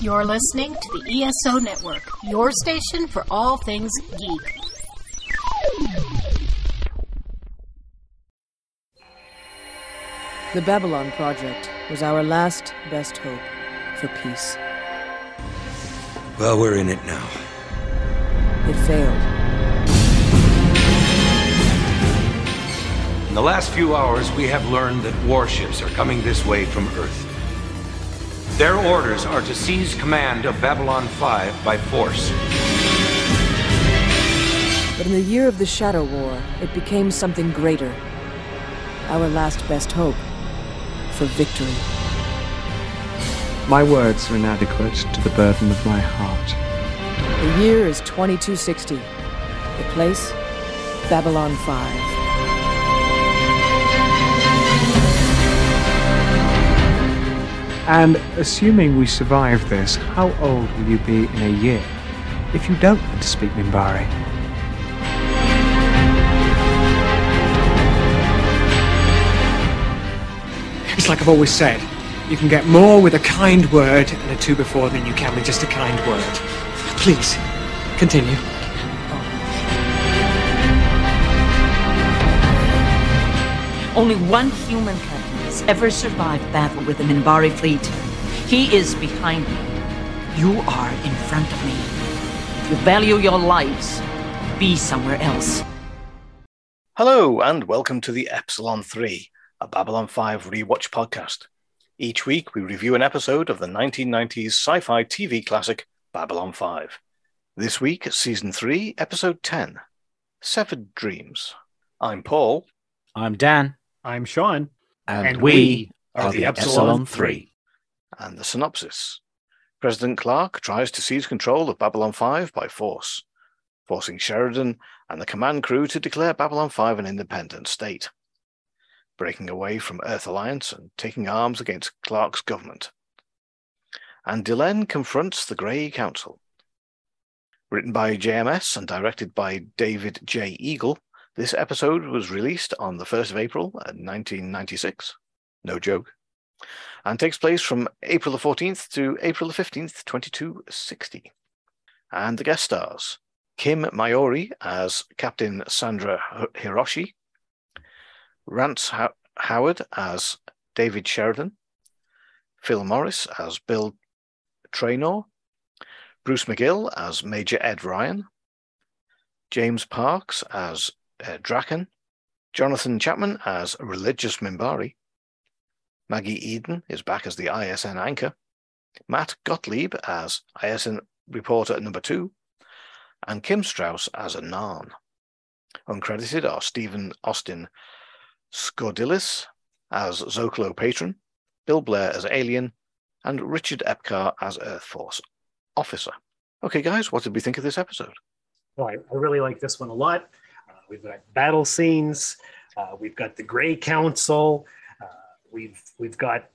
You're listening to the ESO Network, your station for all things geek. The Babylon Project was our last best hope for peace. Well, we're in it now. It failed. In the last few hours, we have learned that warships are coming this way from Earth. Their orders are to seize command of Babylon 5 by force. But in the year of the Shadow War, it became something greater. Our last best hope for victory. My words are inadequate to the burden of my heart. The year is 2260. The place, Babylon 5. And assuming we survive this, how old will you be in a year if you don't learn to speak Minbari? It's like I've always said you can get more with a kind word and a two before than you can with just a kind word. Please, continue. Only one human captain has ever survived battle with the Minbari fleet. He is behind me. You are in front of me. If you value your lives, be somewhere else. Hello, and welcome to the Epsilon 3, a Babylon 5 rewatch podcast. Each week, we review an episode of the 1990s sci fi TV classic Babylon 5. This week, Season 3, Episode 10 Severed Dreams. I'm Paul. I'm Dan. I'm Sean. And, And we, we are are the the Epsilon Epsilon 3. And the synopsis President Clark tries to seize control of Babylon 5 by force, forcing Sheridan and the command crew to declare Babylon 5 an independent state, breaking away from Earth Alliance and taking arms against Clark's government. And Delenn confronts the Grey Council. Written by JMS and directed by David J. Eagle, this episode was released on the 1st of April uh, 1996. No joke. And takes place from April the 14th to April the 15th, 2260. And the guest stars Kim Miyori as Captain Sandra Hiroshi, Rance Ho- Howard as David Sheridan, Phil Morris as Bill Traynor, Bruce McGill as Major Ed Ryan, James Parks as uh, Draken, Jonathan Chapman as Religious Minbari, Maggie Egan is back as the ISN anchor, Matt Gottlieb as ISN reporter number two, and Kim Strauss as a Narn. Uncredited are Stephen Austin Scordilis as Zocalo Patron, Bill Blair as Alien, and Richard Epcar as Earth Force officer. Okay, guys, what did we think of this episode? Well, I, I really like this one a lot. We've got battle scenes. Uh, we've got the Gray Council. Uh, we've we've got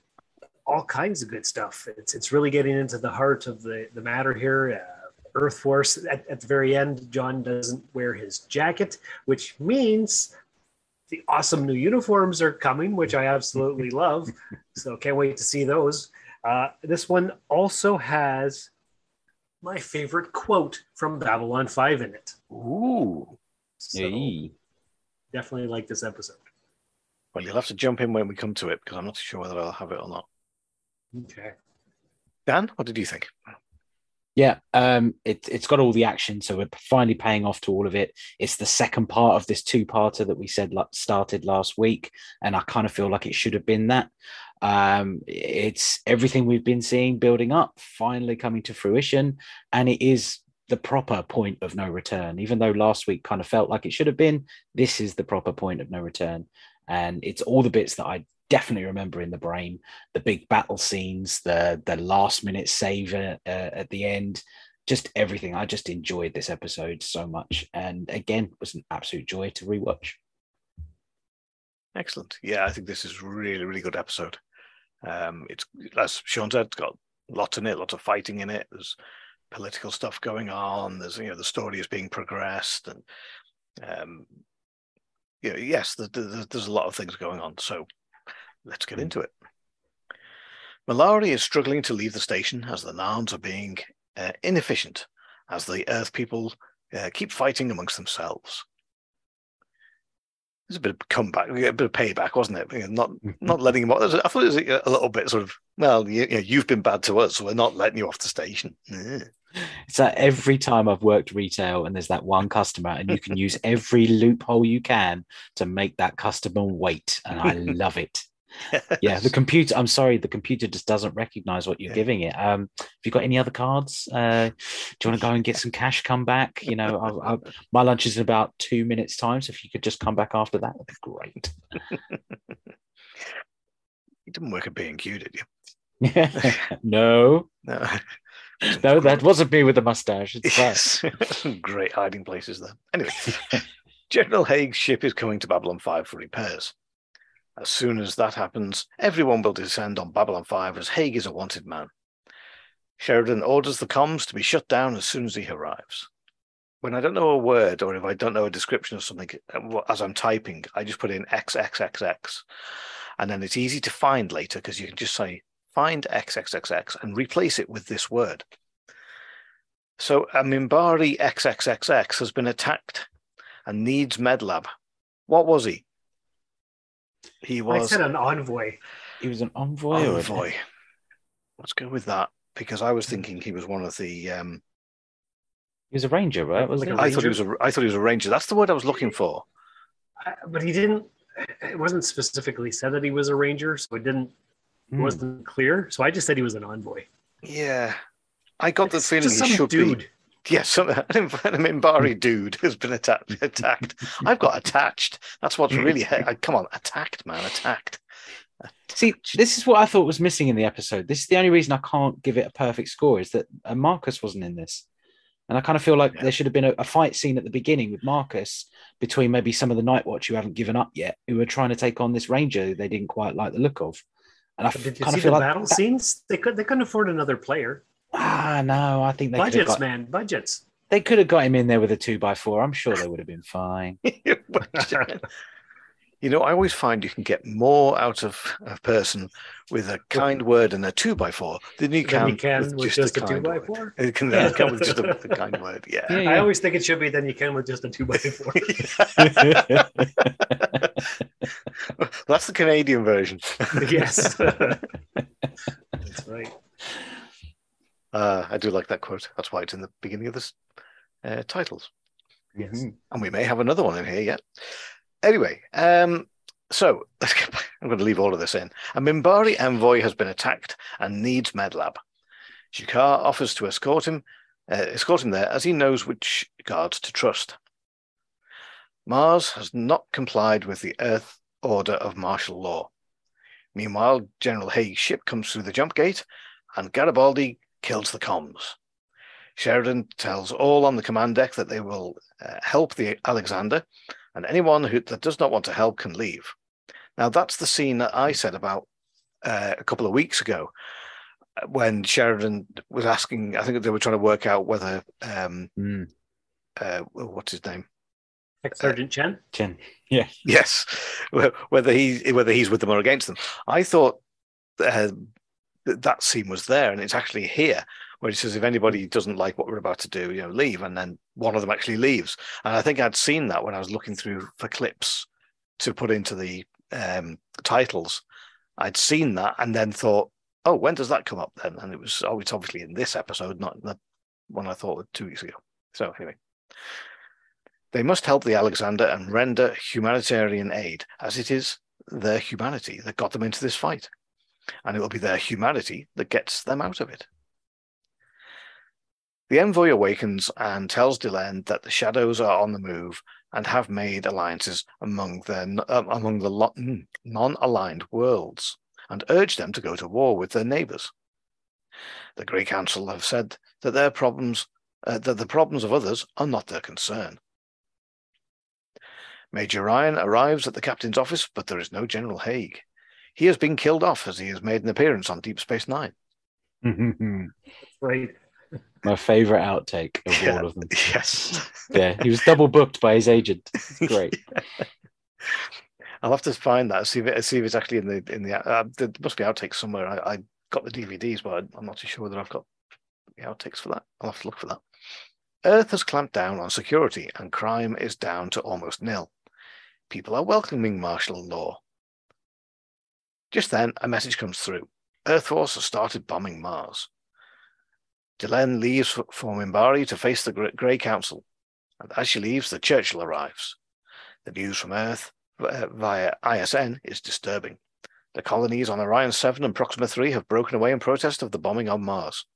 all kinds of good stuff. It's it's really getting into the heart of the the matter here. Uh, Earth Force at, at the very end, John doesn't wear his jacket, which means the awesome new uniforms are coming, which I absolutely love. So can't wait to see those. Uh, this one also has my favorite quote from Babylon 5 in it. Ooh. So Hey. definitely like this episode. Well, you'll have to jump in when we come to it because I'm not sure whether I'll have it or not. Okay. Dan, what did you think? Yeah, um, it, it's got all the action, so we're finally paying off to all of it. It's the second part of this two-parter that we said started last week, and I kind of feel like it should have been that. Um, it's everything we've been seeing building up, finally coming to fruition, and it is the proper point of no return. Even though last week kind of felt like it should have been, this is the proper point of no return, and it's all the bits that I definitely remember in the brain the big battle scenes the the last minute save uh, at the end just everything i just enjoyed this episode so much and again it was an absolute joy to rewatch Excellent. Yeah, I think this is really, really good episode. Um, it's as Sean said, it's got lots in it, lots of fighting in it. There's political stuff going on. There's you know the story is being progressed, and um, you know, yes, the, the, there's a lot of things going on. So let's get into it. Malari is struggling to leave the station as the Narns are being uh, inefficient as the Earth people uh, keep fighting amongst themselves. There's a bit of comeback, a bit of payback, wasn't it? You know, Not not letting him. off. I thought it was a little bit sort of. Well, you, you know, you've been bad to us, so we're not letting you off the station. Yeah. It's like every time I've worked retail and there's that one customer, and you can use every loophole you can to make that customer wait. And I love it. Yeah, the computer, I'm sorry, the computer just doesn't recognize what you're Yeah. giving it. Um, have you got any other cards? Uh, do you want to go and get some cash? Come back. You know, I, I, my lunch is in about two minutes' time. So if you could just come back after that, that'd be great. You didn't work at B and Q, did you? no, No. no, that wasn't me with the mustache. It's. Yes. Great hiding places there. Anyway, General Haig's ship is coming to Babylon 5 for repairs. As soon as that happens, everyone will descend on Babylon 5 as Haig is a wanted man. Sheridan orders the comms to be shut down as soon as he arrives. When I don't know a word or if I don't know a description of something uh, as I'm typing, I just put in XXXX. And then it's easy to find later because you can just say find XXXX and replace it with this word. So a Minbari XXXX has been attacked and needs medlab. What was he? He was. I said an envoy. He was an envoy. or a- envoy. Let's go with that because I was thinking he was one of the. Um, He was a ranger, right? Was Like he? a I thought he was ranger? a. I thought he was a ranger. That's the word I was looking for. I- But he didn't. It wasn't specifically said that he was a ranger, so it didn't. It Hmm. wasn't clear. So I just said he was an envoy. Yeah, I got the It's feeling just he some should dude. be. Yes, some, an Minbari dude has been attacked. Attacked. I've got attached. That's what's really. he- I- Come on, attacked, man, attacked. See, this is what I thought was missing in the episode. This is the only reason I can't give it a perfect score is that uh, Marcus wasn't in this. And I kind of feel like Yeah. there should have been a, a fight scene at the beginning with Marcus between maybe some of the Night Watch who haven't given up yet, who are trying to take on this Ranger they didn't quite like the look of. And I But did you kind see of feel the like battle scenes? They could. They couldn't afford another player. ah no, I think they budgets, got, man, budgets. they could have got him in there with a two by four. I'm sure they would have been fine. you know, I always find you can get more out of a person with a kind word and a two by four than you can, you can with just a kind two by word. four? It can uh, come with just a, a kind word. Yeah. Yeah, I always think it should be than you can with just a two by four. That's the Canadian version. yes, that's right. Uh, I do like that quote. That's why it's in the beginning of this uh, titles. Yes. and we may have another one in here yet. Anyway, um, so let's get back. I'm going to leave all of this in. A Minbari envoy has been attacked and needs medlab. Shikar offers to escort him, uh, escort him there, as he knows which guards to trust. Mars has not complied with the Earth order of martial law. Meanwhile, General Haig's ship comes through the jump gate, and Garibaldi kills the comms. Sheridan tells all on the command deck that they will uh, help the Alexander, and anyone who that does not want to help can leave. Now that's the scene that I said about uh, a couple of weeks ago, uh, when Sheridan was asking. I think they were trying to work out whether um, Mm, uh, what's his name? Sergeant Chen. Jen. Yeah. Yes, whether he whether he's with them or against them. I thought uh, that that scene was there, and it's actually here where he says, "If anybody doesn't like what we're about to do, you know, leave." And then one of them actually leaves. And I think I'd seen that when I was looking through for clips to put into the um, titles. I'd seen that, and then thought, "Oh, when does that come up then?" And it was, oh, it's obviously in this episode, not the one I thought two weeks ago. So anyway. They must help the Alexander and render humanitarian aid, as it is their humanity that got them into this fight. And it will be their humanity that gets them out of it. The envoy awakens and tells Delenn that the shadows are on the move and have made alliances among their uh, among the lo- mm, non-aligned worlds and urge them to go to war with their neighbors. The Grey Council have said that their problems uh, that the problems of others are not their concern. Major Ryan arrives at the captain's office, but there is no General Haig. He has been killed off as he has made an appearance on Deep Space Nine. Right. My favorite outtake of Yeah. all of them. Yes. Yeah, he was double booked by his agent. Great. I'll have to find that. See if it, see if it's actually in the in the. Uh, there must be outtakes somewhere. I, I got the DVDs, but I'm not too sure whether I've got the outtakes for that. I'll have to look for that. Earth has clamped down on security and crime is down to almost nil. People are welcoming martial law. Just then, a message comes through. Earth Force has started bombing Mars. Delenn leaves for Minbari to face the Grey Council, and as she leaves, the Churchill arrives. The news from Earth uh, via ISN is disturbing. The colonies on Orion 7 and Proxima 3 have broken away in protest of the bombing on Mars.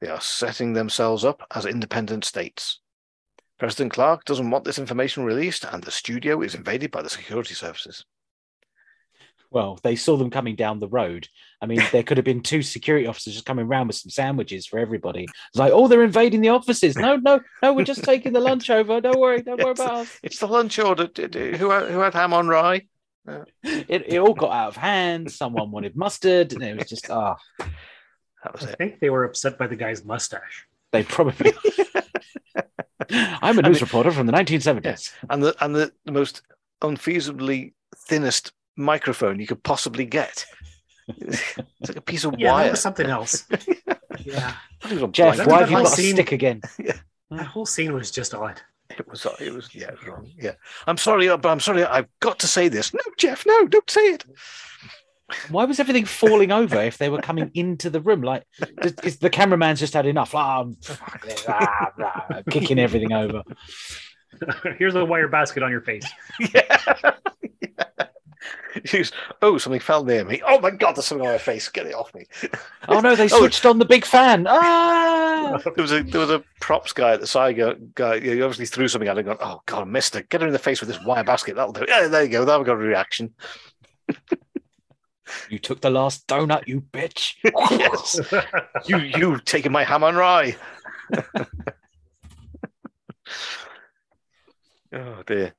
They are setting themselves up as independent states. President Clark doesn't want this information released, and the studio is invaded by the security services. Well, they saw them coming down the road. I mean, there could have been two security officers just coming around with some sandwiches for everybody. It's like, oh, they're invading the offices. No, no, no, we're just taking the lunch over. Don't worry, don't worry about us. It's the lunch order. Who had, who had ham on rye? It, it all got out of hand. Someone wanted mustard, and it was just ah. Oh. That was I it. think they were upset by the guy's mustache. They probably. I'm a news reporter from the 1970s. Yes. And the and the, the most unfeasibly thinnest microphone you could possibly get. it's like a piece of Yeah, wire. was something else. yeah, I think it was a Jeff, blank. why that have you whole got a scene- stick again? that whole scene was just odd. It was. It was. Yeah, it was wrong. Yeah. I'm sorry, but I'm sorry. I've got to say this. No, Jeff. No, don't say it. Why was everything falling over if they were coming into the room? Like, is, is the cameraman's just had enough? Ah, fuck this, ah, ah, kicking everything over. Here's a wire basket on your face. yeah. She's, oh, something fell near me. Oh my God, there's something on my face. Get it off me. Oh no, they Oh. switched on the big fan. Ah! There was a there was a props guy at the side guy. He obviously threw something at it. and Gone, oh God, I missed it. Get her in the face with this wire basket. That'll do. it. Yeah, there you go. That'll got a reaction. You took the last donut, you bitch. yes. You you taking my ham and rye. oh dear.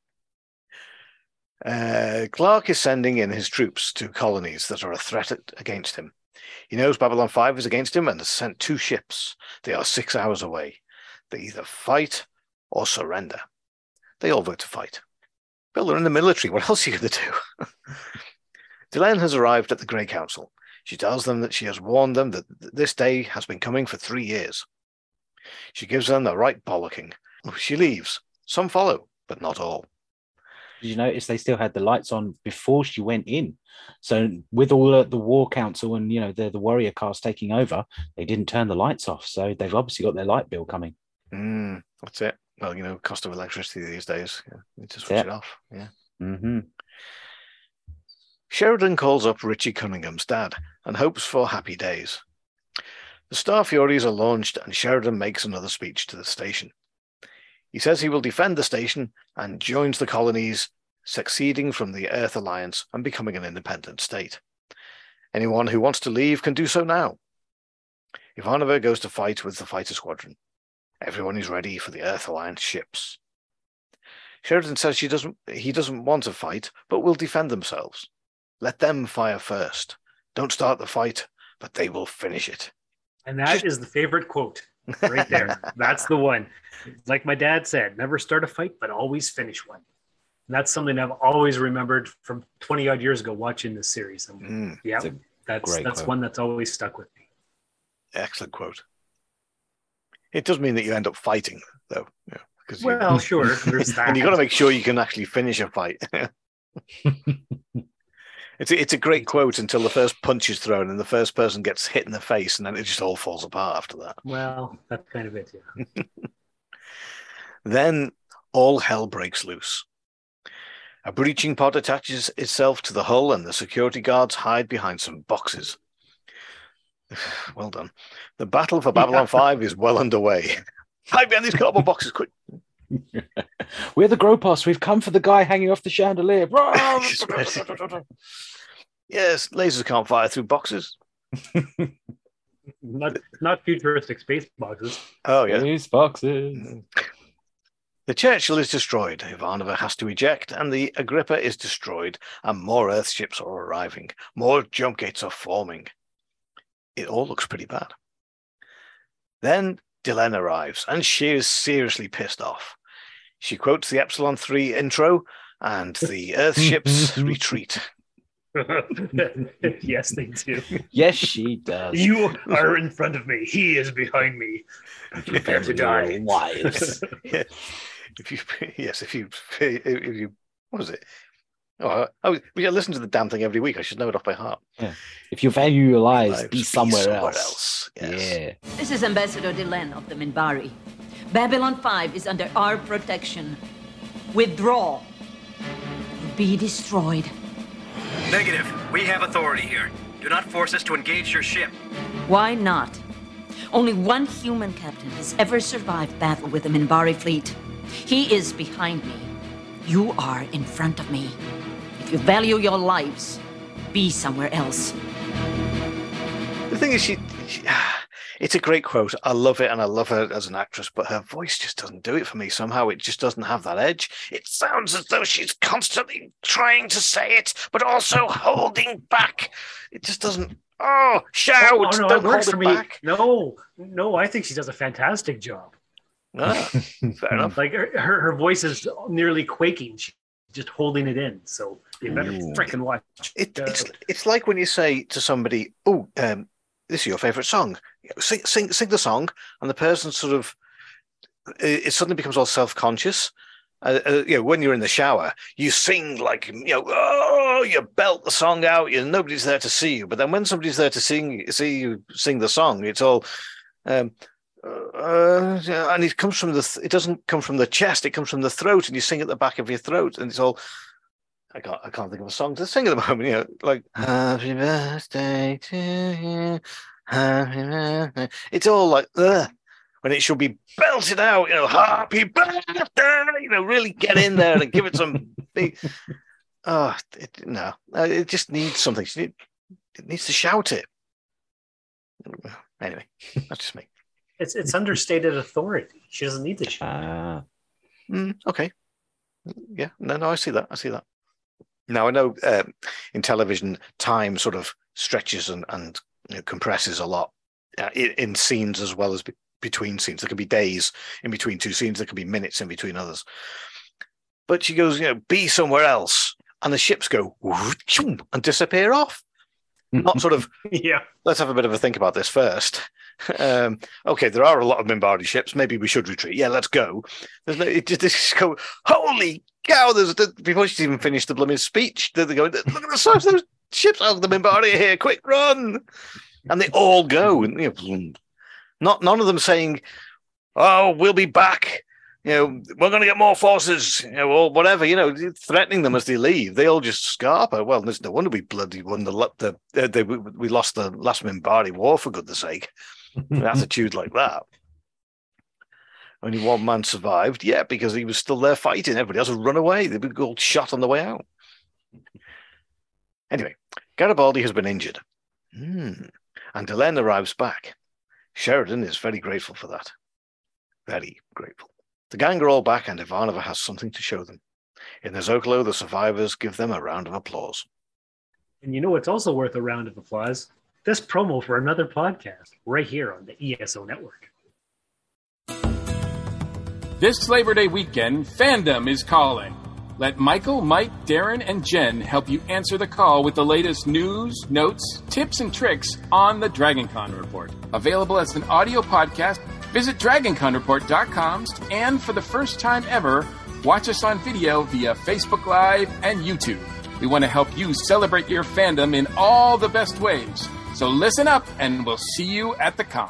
Uh, Clark is sending in his troops to colonies that are a threat against him. He knows Babylon 5 is against him and has sent two ships. They are six hours away. They either fight or surrender. They all vote to fight. Bill, they're in the military. What else are you going to do? Delenn has arrived at the Grey Council. She tells them that she has warned them that this day has been coming for three years. She gives them the right bollocking. She leaves. Some follow, but not all. Did you notice they still had the lights on before she went in? So with all the, war council and you know the the warrior cast taking over, they didn't turn the lights off. So they've obviously got their light bill coming. Mm, that's it. Well, you know, cost of electricity these days. Yeah, need to switch Yeah. it off. Yeah. Mm-hmm. Sheridan calls up Richie Cunningham's dad and hopes for happy days. The Starfuries are launched and Sheridan makes another speech to the station. He says he will defend the station and joins the colonies, succeeding from the Earth Alliance and becoming an independent state. Anyone who wants to leave can do so now. Ivanova goes to fight with the fighter squadron. Everyone is ready for the Earth Alliance ships. Sheridan says she doesn't he doesn't want to fight, but will defend themselves. Let them fire first. Don't start the fight, but they will finish it. And that is the favorite quote right there. That's the one. Like my dad said, never start a fight, but always finish one. And that's something I've always remembered from 20 odd years ago watching this series. And Mm, yeah, that's that's quote. one that's always stuck with me. excellent quote. It does mean that you end up fighting, though. Yeah, because you, Well, sure, there's that. and you've got to make sure you can actually finish a fight. it's a, it's a great quote until the first punch is thrown and the first person gets hit in the face, and then it just all falls apart after that. Well, that's kind of it. Yeah. Then all hell breaks loose. A breaching pod attaches itself to the hull, and the security guards hide behind some boxes. Well done. The battle for Babylon Yeah. 5 is well underway. Hide behind these cardboard boxes, quick. We're the Gropos. We've come for the guy hanging off the chandelier. Yes, lasers can't fire through boxes. Not not futuristic space boxes. Oh, yeah. These boxes. The Churchill is destroyed. Ivanova has to eject, and the Agrippa is destroyed, and more Earth ships are arriving. More jump gates are forming. It all looks pretty bad. Then Delenn arrives, and she is seriously pissed off. She quotes the Epsilon 3 intro, and the Earth ships retreat. yes, they do. Yes, she does. You are in front of me. He is behind me. Prepare to die. Wives. yeah. If you yes, if you if you what was it? Oh, I, we I listen to the damn thing every week. I should know it off by heart. If you value your lives, Lives, be somewhere, somewhere else. else. Yes. Yeah. This is Ambassador Delenn of the Minbari. Babylon 5 is under our protection. Withdraw. Be destroyed. Negative. We have authority here. Do not force us to engage your ship. Why not? Only one human captain has ever survived battle with the Minbari fleet. He is behind me. You are in front of me. If you value your lives, be somewhere else. The thing is, she, she it's a great quote. I love it, and I love her as an actress, but her voice just doesn't do it for me. Somehow, it just doesn't have that edge. It sounds as though she's constantly trying to say it, but also holding back. It just doesn't. Oh, shout! Oh, no, don't it hold for it me. back. No, no, I think she does a fantastic job. Ah, fair enough. Like her, her, her voice is nearly quaking. She's just holding it in. So you better Ooh. freaking watch. It, uh, it's it's like when you say to somebody, "Oh, um, this is your favorite song. Sing, sing, sing the song," and the person sort of it, it suddenly becomes all self conscious. Uh, uh, you know, when you're in the shower, you sing like you know, oh, you belt the song out. You nobody's there to see you, but then when somebody's there to sing, see you sing the song, it's all. Um, uh, and it comes from the. Th- it doesn't come from the chest. It comes from the throat, and you sing at the back of your throat, and it's all. I can't. I can't think of a song to sing at the moment. You know, like Happy Birthday to you. Happy Birthday. It's all like ugh, when it should be belted out. You know, Happy Birthday. You know, really get in there and give it some big. Oh it, no! Uh, It just needs something. It needs to shout it. Anyway, that's just me. It's it's understated authority. She doesn't need the shit. Ah. Mm, okay. Yeah. No, no, I see that. I see that. Now I know um, in television time sort of stretches and and you know, compresses a lot uh, in, in scenes as well as be- between scenes. There can be days in between two scenes. There can be minutes in between others. But she goes, you know, be somewhere else, and the ships go and disappear off. Not sort of yeah. let's have a bit of a think about this first. Um, okay, there are a lot of Minbardi ships. Maybe we should retreat. Yeah, let's go. There's no, it just, just go. Holy cow! There's the, before she's even finished the blooming speech. They're going. Look at the size of those ships. Oh, the Minbardi here! Quick, run! And they all go. And you know, not none of them saying, "Oh, we'll be back." You know, we're going to get more forces, you know, or whatever. You know, threatening them as they leave. They all just scarper. Well, there's no wonder we bloody won the the, they, we lost the last Minbari war for goodness sake. An attitude like that. Only one man survived, yeah, because he was still there fighting. Everybody else had run away. They were all shot on the way out. Anyway, Garibaldi has been injured. Hmm. And Delenn arrives back. Sheridan is very grateful for that. Very grateful. The gang are all back, and Ivanova has something to show them. In the Zocalo, the survivors give them a round of applause. And you know what's also worth a round of applause? This promo for another podcast right here on the ESO network. This Labor Day weekend, fandom is calling. Let Michael, Mike, Darren, and Jen help you answer the call with the latest news, notes, tips, and tricks on the DragonCon Report. Available as an audio podcast, visit DragonConReport.com and for the first time ever, watch us on video via Facebook Live and YouTube. We want to help you celebrate your fandom in all the best ways. So listen up, and we'll see you at the con.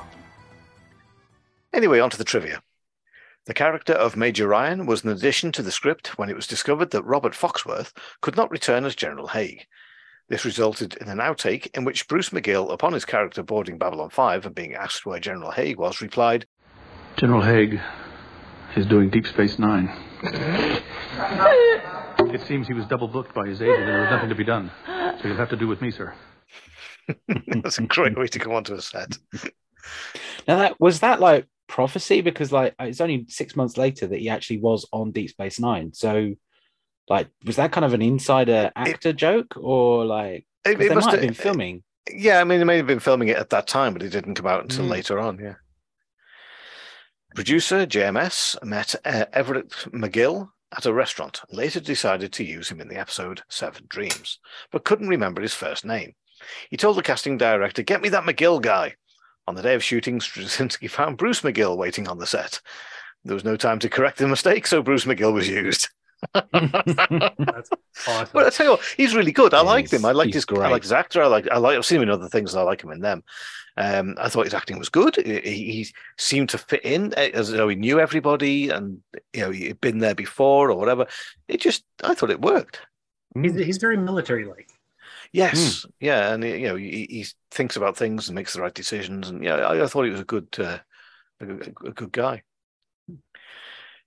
Anyway, on to the trivia. The character of Major Ryan was an addition to the script when it was discovered that Robert Foxworth could not return as General Haig. This resulted in an outtake in which Bruce McGill, upon his character boarding Babylon 5 and being asked where General Haig was, replied, General Haig is doing Deep Space Nine. it seems he was double booked by his agent and there was nothing to be done. So you'll have to do with me, sir. That's a great way to go onto a set. Now that was that like prophecy because like it's only six months later that he actually was on Deep Space Nine. So like was that kind of an insider actor joke or like It- it might must have been filming? Yeah, I mean, they may have been filming it at that time, but it didn't come out until Mm. later on. Yeah. Producer JMS met uh, Everett McGill at a restaurant and later decided to use him in the episode Severed Dreams, but couldn't remember his first name. He told the casting director, Get me that McGill guy. On the day of shooting, Straczynski found Bruce McGill waiting on the set. There was no time to correct the mistake, so Bruce McGill was used. That's awesome. But I tell you what, he's really good. I Yeah, liked him. I liked he's his. I great. like his actor. I like. I like. I've seen him in other things. And I like him in them. Um, I thought his acting was good. He, he he seemed to fit in eh, as though he knew everybody, and you know he'd been there before or whatever. It just, I thought it worked. He's, he's very military like. Yes, yeah, and you know he, he thinks about things and makes the right decisions, and yeah, I, I thought he was a good, uh, a, good- a good guy.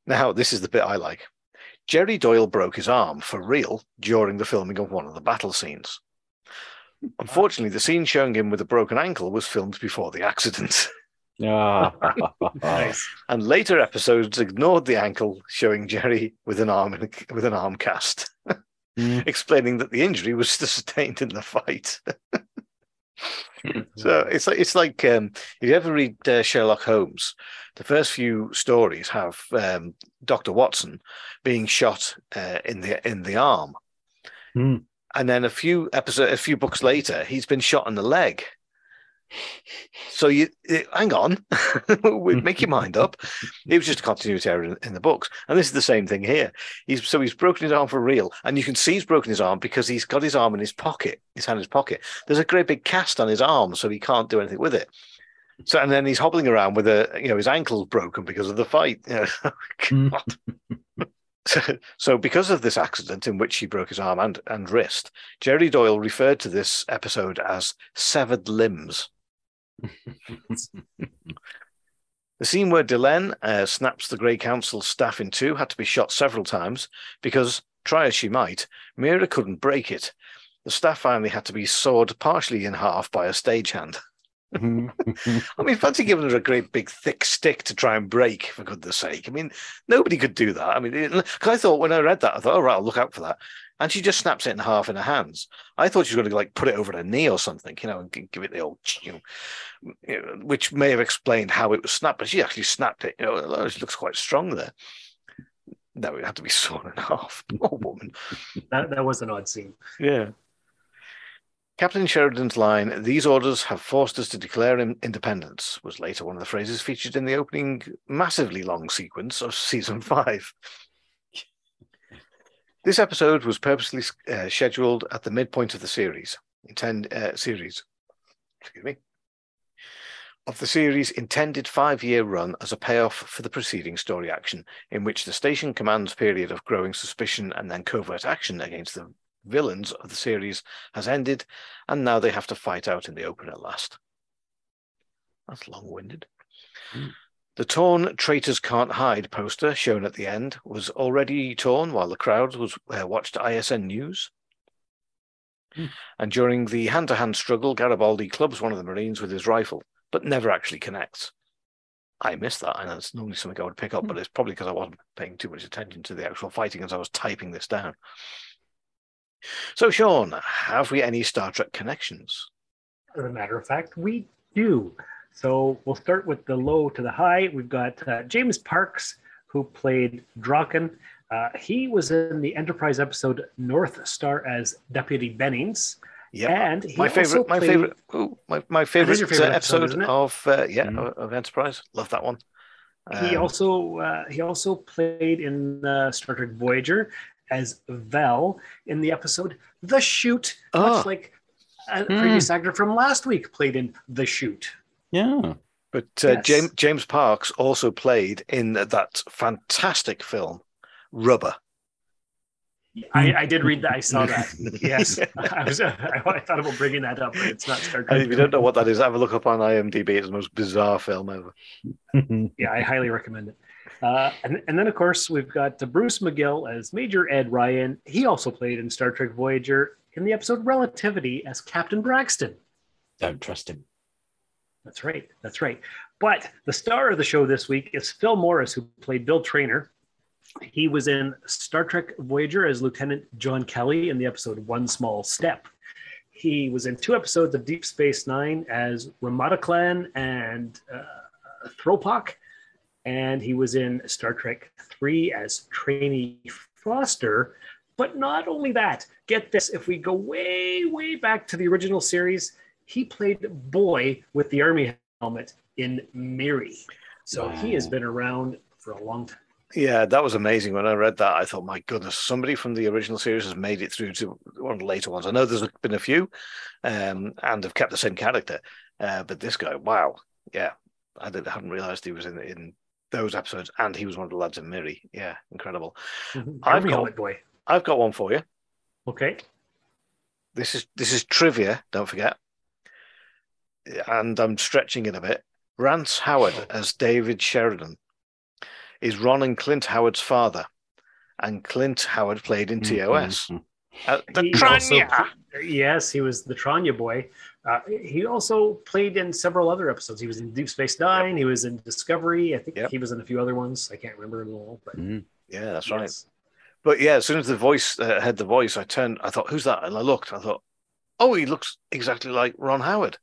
Now, this is the bit I like. Jerry Doyle broke his arm for real during the filming of one of the battle scenes. Unfortunately, the scene showing him with a broken ankle was filmed before the accident, Ah. Nice. and later episodes ignored the ankle, showing Jerry with an arm in a, with an arm cast, Mm. explaining that the injury was sustained in the fight. So it's like it's like um, if you ever read uh, Sherlock Holmes, the first few stories have um, Doctor Watson being shot uh, in the in the arm, Hmm. and then a few episode a few books later, he's been shot in the leg. So you eh, hang on, make your mind up. It was just a continuity error in, in the books, and this is the same thing here. He's so he's broken his arm for real, and you can see he's broken his arm because he's got his arm in his pocket, his hand in his pocket. There's a great big cast on his arm, so he can't do anything with it. So and then he's hobbling around with a you know his ankle's broken because of the fight. You know, God. So, so because of this accident in which he broke his arm and, and wrist, Jerry Doyle referred to this episode as severed limbs. The scene where Delenn uh, snaps the Grey Council staff in two had to be shot several times because, try as she might, Mira couldn't break it. The staff finally had to be sawed partially in half by a stagehand. I mean, fancy giving her a great big thick stick to try and break, for goodness sake. I mean, nobody could do that. I mean, because I thought when I read that, I thought, oh, right, I'll look out for that. And she just snaps it in half in her hands. I thought she was going to like put it over her knee or something, you know, and give it the old, you know, which may have explained how it was snapped, but she actually snapped it. You know, although she looks quite strong there. No, it had to be sawn in half. Poor woman. That, that was an odd scene. Yeah. Captain Sheridan's line, these orders have forced us to declare independence, was later one of the phrases featured in the opening massively long sequence of season five. This episode was purposely uh, scheduled at the midpoint of the series, intend uh, series, excuse me, of the series' intended five-year run as a payoff for the preceding story action, in which the station command's period of growing suspicion and then covert action against the villains of the series has ended, and now they have to fight out in the open at last. That's long-winded. The torn "Traitors Can't Hide" poster shown at the end was already torn while the crowd was uh, watched ISN News. And during the hand-to-hand struggle, Garibaldi clubs one of the Marines with his rifle, but never actually connects. I missed that, and that's normally something I would pick up, but it's probably because I wasn't paying too much attention to the actual fighting as I was typing this down. So, Sean, have we any Star Trek connections? As a matter of fact, we do. So we'll start with the low to the high. We've got uh, James Parks, who played Draken. Uh, he was in the Enterprise episode North Star as Deputy Bennings. Yeah, and he my favorite, my played- favorite, ooh, my my favorite, favorite uh, episode, episode, of uh, yeah of, of Enterprise. Love that one. He Um, also uh, he also played in uh, Star Trek Voyager as Vel in the episode The Chute, Ah. much like a previous actor from last week played in The Chute. Yeah. But uh, Yes. James James Parks also played in that fantastic film Rubber. I, I did read that. I saw that. Yes, I was. I thought about bringing that up, but it's not Star Trek. if you don't know what that is, have a look up on IMDb. It's the most bizarre film ever. yeah, I highly recommend it. Uh, and, and then, of course, we've got Bruce McGill as Major Ed Ryan. He also played in Star Trek Voyager in the episode Relativity as Captain Braxton. Don't trust him. That's right. That's right. But the star of the show this week is Phil Morris, who played Bill Traynor. He was in Star Trek Voyager as Lieutenant John Kelly in the episode One Small Step. He was in two episodes of Deep Space Nine as Remata'Klan and uh, Thopok. and he was in Star Trek 3 as trainee Foster. But not only that, get this if we go way, way back to the original series, he played Boy with the Army helmet in Miri. So he has been around for a long time. Yeah, that was amazing. When I read that, I thought, my goodness, somebody from the original series has made it through to one of the later ones. I know there's been a few um, and have kept the same character, uh, but this guy, wow, yeah, I hadn't realized he was in in those episodes, and he was one of the lads in Miri. Yeah, incredible. Mhm. I've Army got, helmet boy. I've got one for you. Okay. This is this is trivia. Don't forget, and I'm stretching it a bit. Rance Howard as David Sheridan is Ron and Clint Howard's father, and Clint Howard played in TOS. Uh, the He Tranya. pl- yes, he was the Tranya boy. Uh, he also played in several other episodes. He was in Deep Space Nine. He was in Discovery. I think he was in a few other ones. I can't remember them all. But Yeah, that's right. But yeah, as soon as the voice uh, heard the voice, I turned. I thought, "Who's that?" And I looked. I thought, "Oh, he looks exactly like Ron Howard."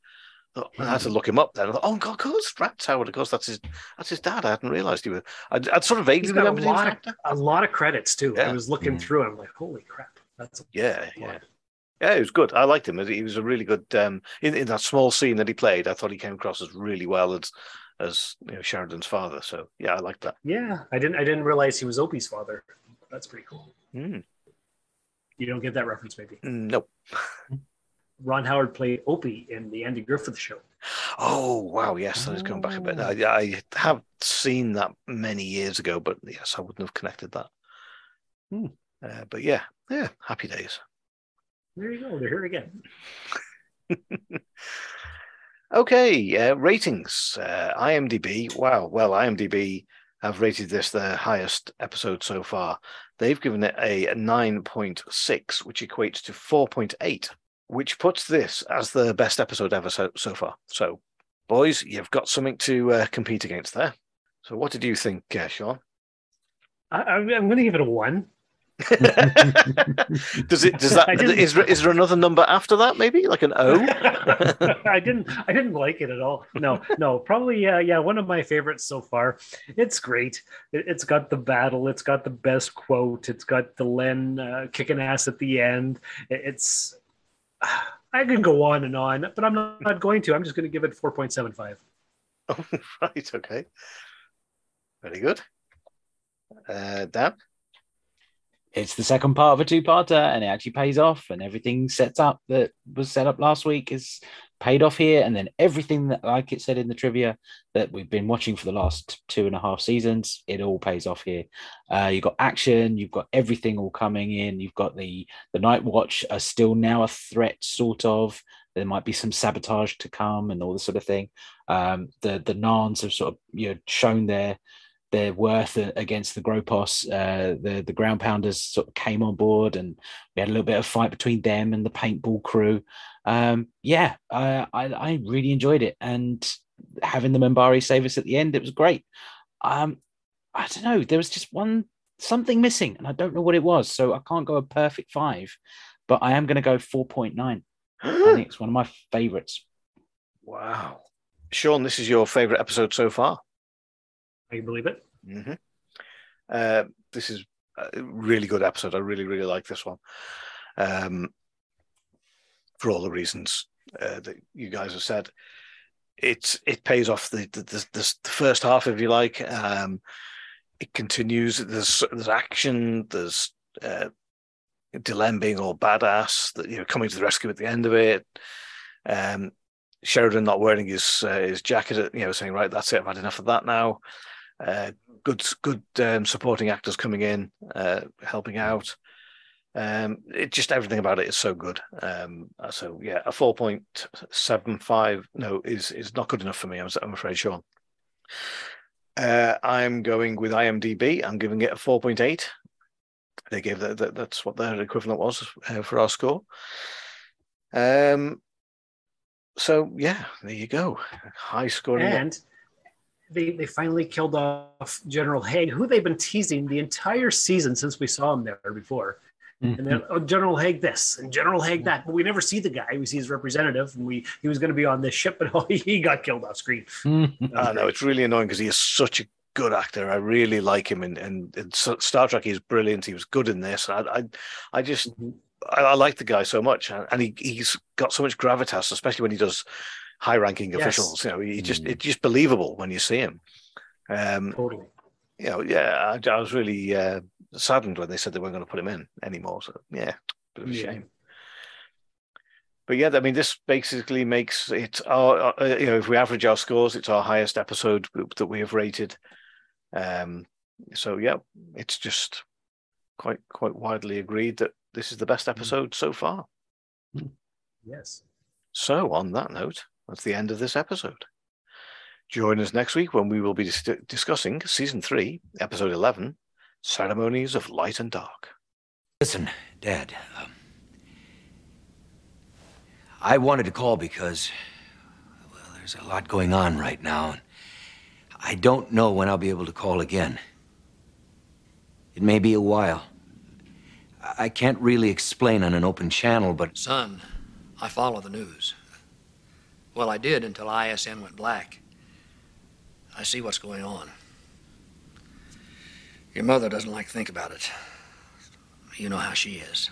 I had to look him up then. I thought, "Oh God, of course, Rance Howard. Of course, that's his. That's his dad." I hadn't realised he was. I'd, I'd sort of vaguely He's a remembered he was an lot, of, a lot of credits too. I Yeah. was looking Mm. through. I'm like, holy crap, that's Yeah, yeah, yeah. He was good. I liked him. He was a really good. Um, in in that small scene that he played, I thought he came across as really well as as you know Sheridan's father. So yeah, I liked that. yeah. I didn't. I didn't realize he was Opie's father. That's pretty cool. Mm. You don't get that reference, maybe. Nope. Ron Howard played Opie in the Andy Griffith Show. Oh wow, yes, that is going back a bit. I, I have seen that many years ago, but yes, I wouldn't have connected that. Uh, but yeah, yeah, happy days. There you go. They're here again. Okay, uh, ratings. Uh, IMDb. Wow. Well, IMDb have rated this their highest episode so far. They've given it a 9.6, which equates to 4.8, which puts this as the best episode ever so, so far. So, boys, you've got something to uh, compete against there. So, what did you think, uh, Sean? I, I'm, I'm going to give it a one. Does it? Does that? Is there another number after that? Maybe like an O? I didn't. I didn't like it at all. No, no. Probably, uh, yeah, one of my favorites so far. It's great. It, it's got the battle. It's got the best quote. It's got Delenn uh, kicking ass at the end. It- it's. I can go on and on, but I'm not, not going to. I'm just going to give it 4.75. Oh, right. Okay. Very good. Uh, Dan. it's the second part of a two-parter and it actually pays off and everything sets up that was set up last week is paid off here and then everything that like it said in the trivia that we've been watching for the last two and a half seasons it all pays off here. Uh, you've got action you've got everything all coming in. You've got the the night watch are still now a threat sort of. There might be some sabotage to come and all this sort of thing. Um, the the Narns have sort of you know shown their their worth against the Gropos. Uh, the the ground pounders sort of came on board, and we had a little bit of fight between them and the paintball crew. Um, yeah, I, I I really enjoyed it, and having the Minbari save us at the end, it was great. Um, I don't know, there was just one something missing, and I don't know what it was, so I can't go a perfect five, but I am going to go four point nine. I think it's one of my favorites. Wow. Sean, this is your favorite episode so far. I believe it. hmm Uh, this is a really good episode. I really, really like this one. Um, for all the reasons uh, that you guys have said, it's it pays off the the, the, the first half, if you like. Um, it continues. There's there's action. There's uh, being all badass. That you know coming to the rescue at the end of it. Um, Sheridan not wearing his uh, his jacket. You know, saying right, that's it. I've had enough of that now. Uh, good good um, supporting actors coming in, uh, helping out. Um, it just everything about it is so good. Um, so yeah, a four point seven five no is is not good enough for me. I'm, I'm afraid, Sean. Uh, I'm going with IMDb. I'm giving it a four point eight. They gave that, that that's what their equivalent was uh, for our score. Um. So yeah, there you go. High scoring. And they, they finally killed off General Haig, who they've been teasing the entire season since we saw him there before. And then mm-hmm. oh, General Haig this and General Haig that, but we never see the guy. We see his representative, and we he was going to be on this ship, but oh, he got killed off screen. Mm-hmm. Ah, I know it's really annoying because he is such a good actor. I really like him, and and, and Star Trek he's brilliant. He was good in this. I I, I just mm-hmm. I, I, like the guy so much, and he he's got so much gravitas, especially when he does high ranking yes. officials. You know, he just mm. it's just believable when you see him. Um, totally. You know, yeah, I, I was really uh, saddened when they said they weren't going to put him in anymore. So yeah, bit of a yeah. shame. But yeah, I mean, this basically makes it our, uh, you know, if we average our scores, it's our highest episode that we have rated. Um, so yeah, it's just quite quite widely agreed that this is the best mm-hmm. episode so far. Yes. So on that note, that's the end of this episode. Join us next week when we will be dis- discussing season three, episode eleven, ceremonies of light and dark. Listen, Dad. Um, I wanted to call because, well, there's a lot going on right now. And I don't know when I'll be able to call again. It may be a while. I can't really explain on an open channel, but. Son, I follow the news. Well, I did until ISN went black. I see what's going on. Your mother doesn't like to think about it. You know how she is.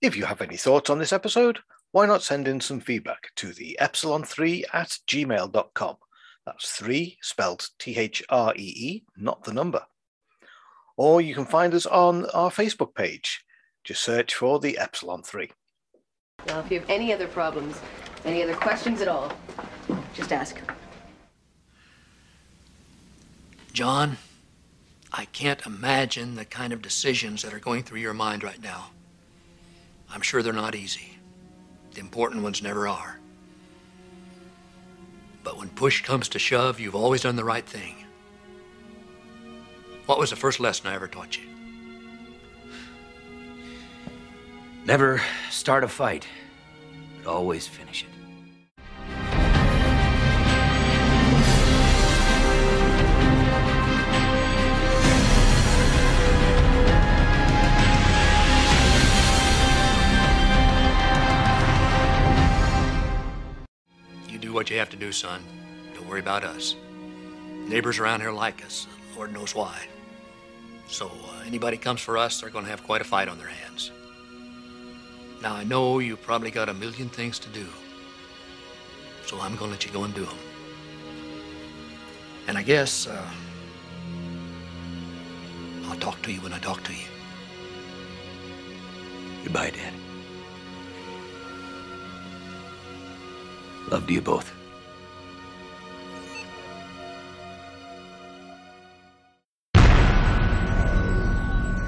If you have any thoughts on this episode, why not send in some feedback to the epsilon3 at gmail.com. That's three spelled T H R E E, not the number. Or you can find us on our Facebook page. Just search for the Epsilon 3. Now, if you have any other problems, any other questions at all, just ask. John, I can't imagine the kind of decisions that are going through your mind right now. I'm sure they're not easy. The important ones never are. But when push comes to shove, you've always done the right thing. What was the first lesson I ever taught you? Never start a fight, but always finish it. What you have to do, son. Don't worry about us. Neighbors around here like us. Lord knows why. So uh, anybody comes for us, they're going to have quite a fight on their hands. Now, I know you probably got a million things to do. So I'm going to let you go and do them. And I guess uh, I'll talk to you when I talk to you. Goodbye, Dad. Love to you both.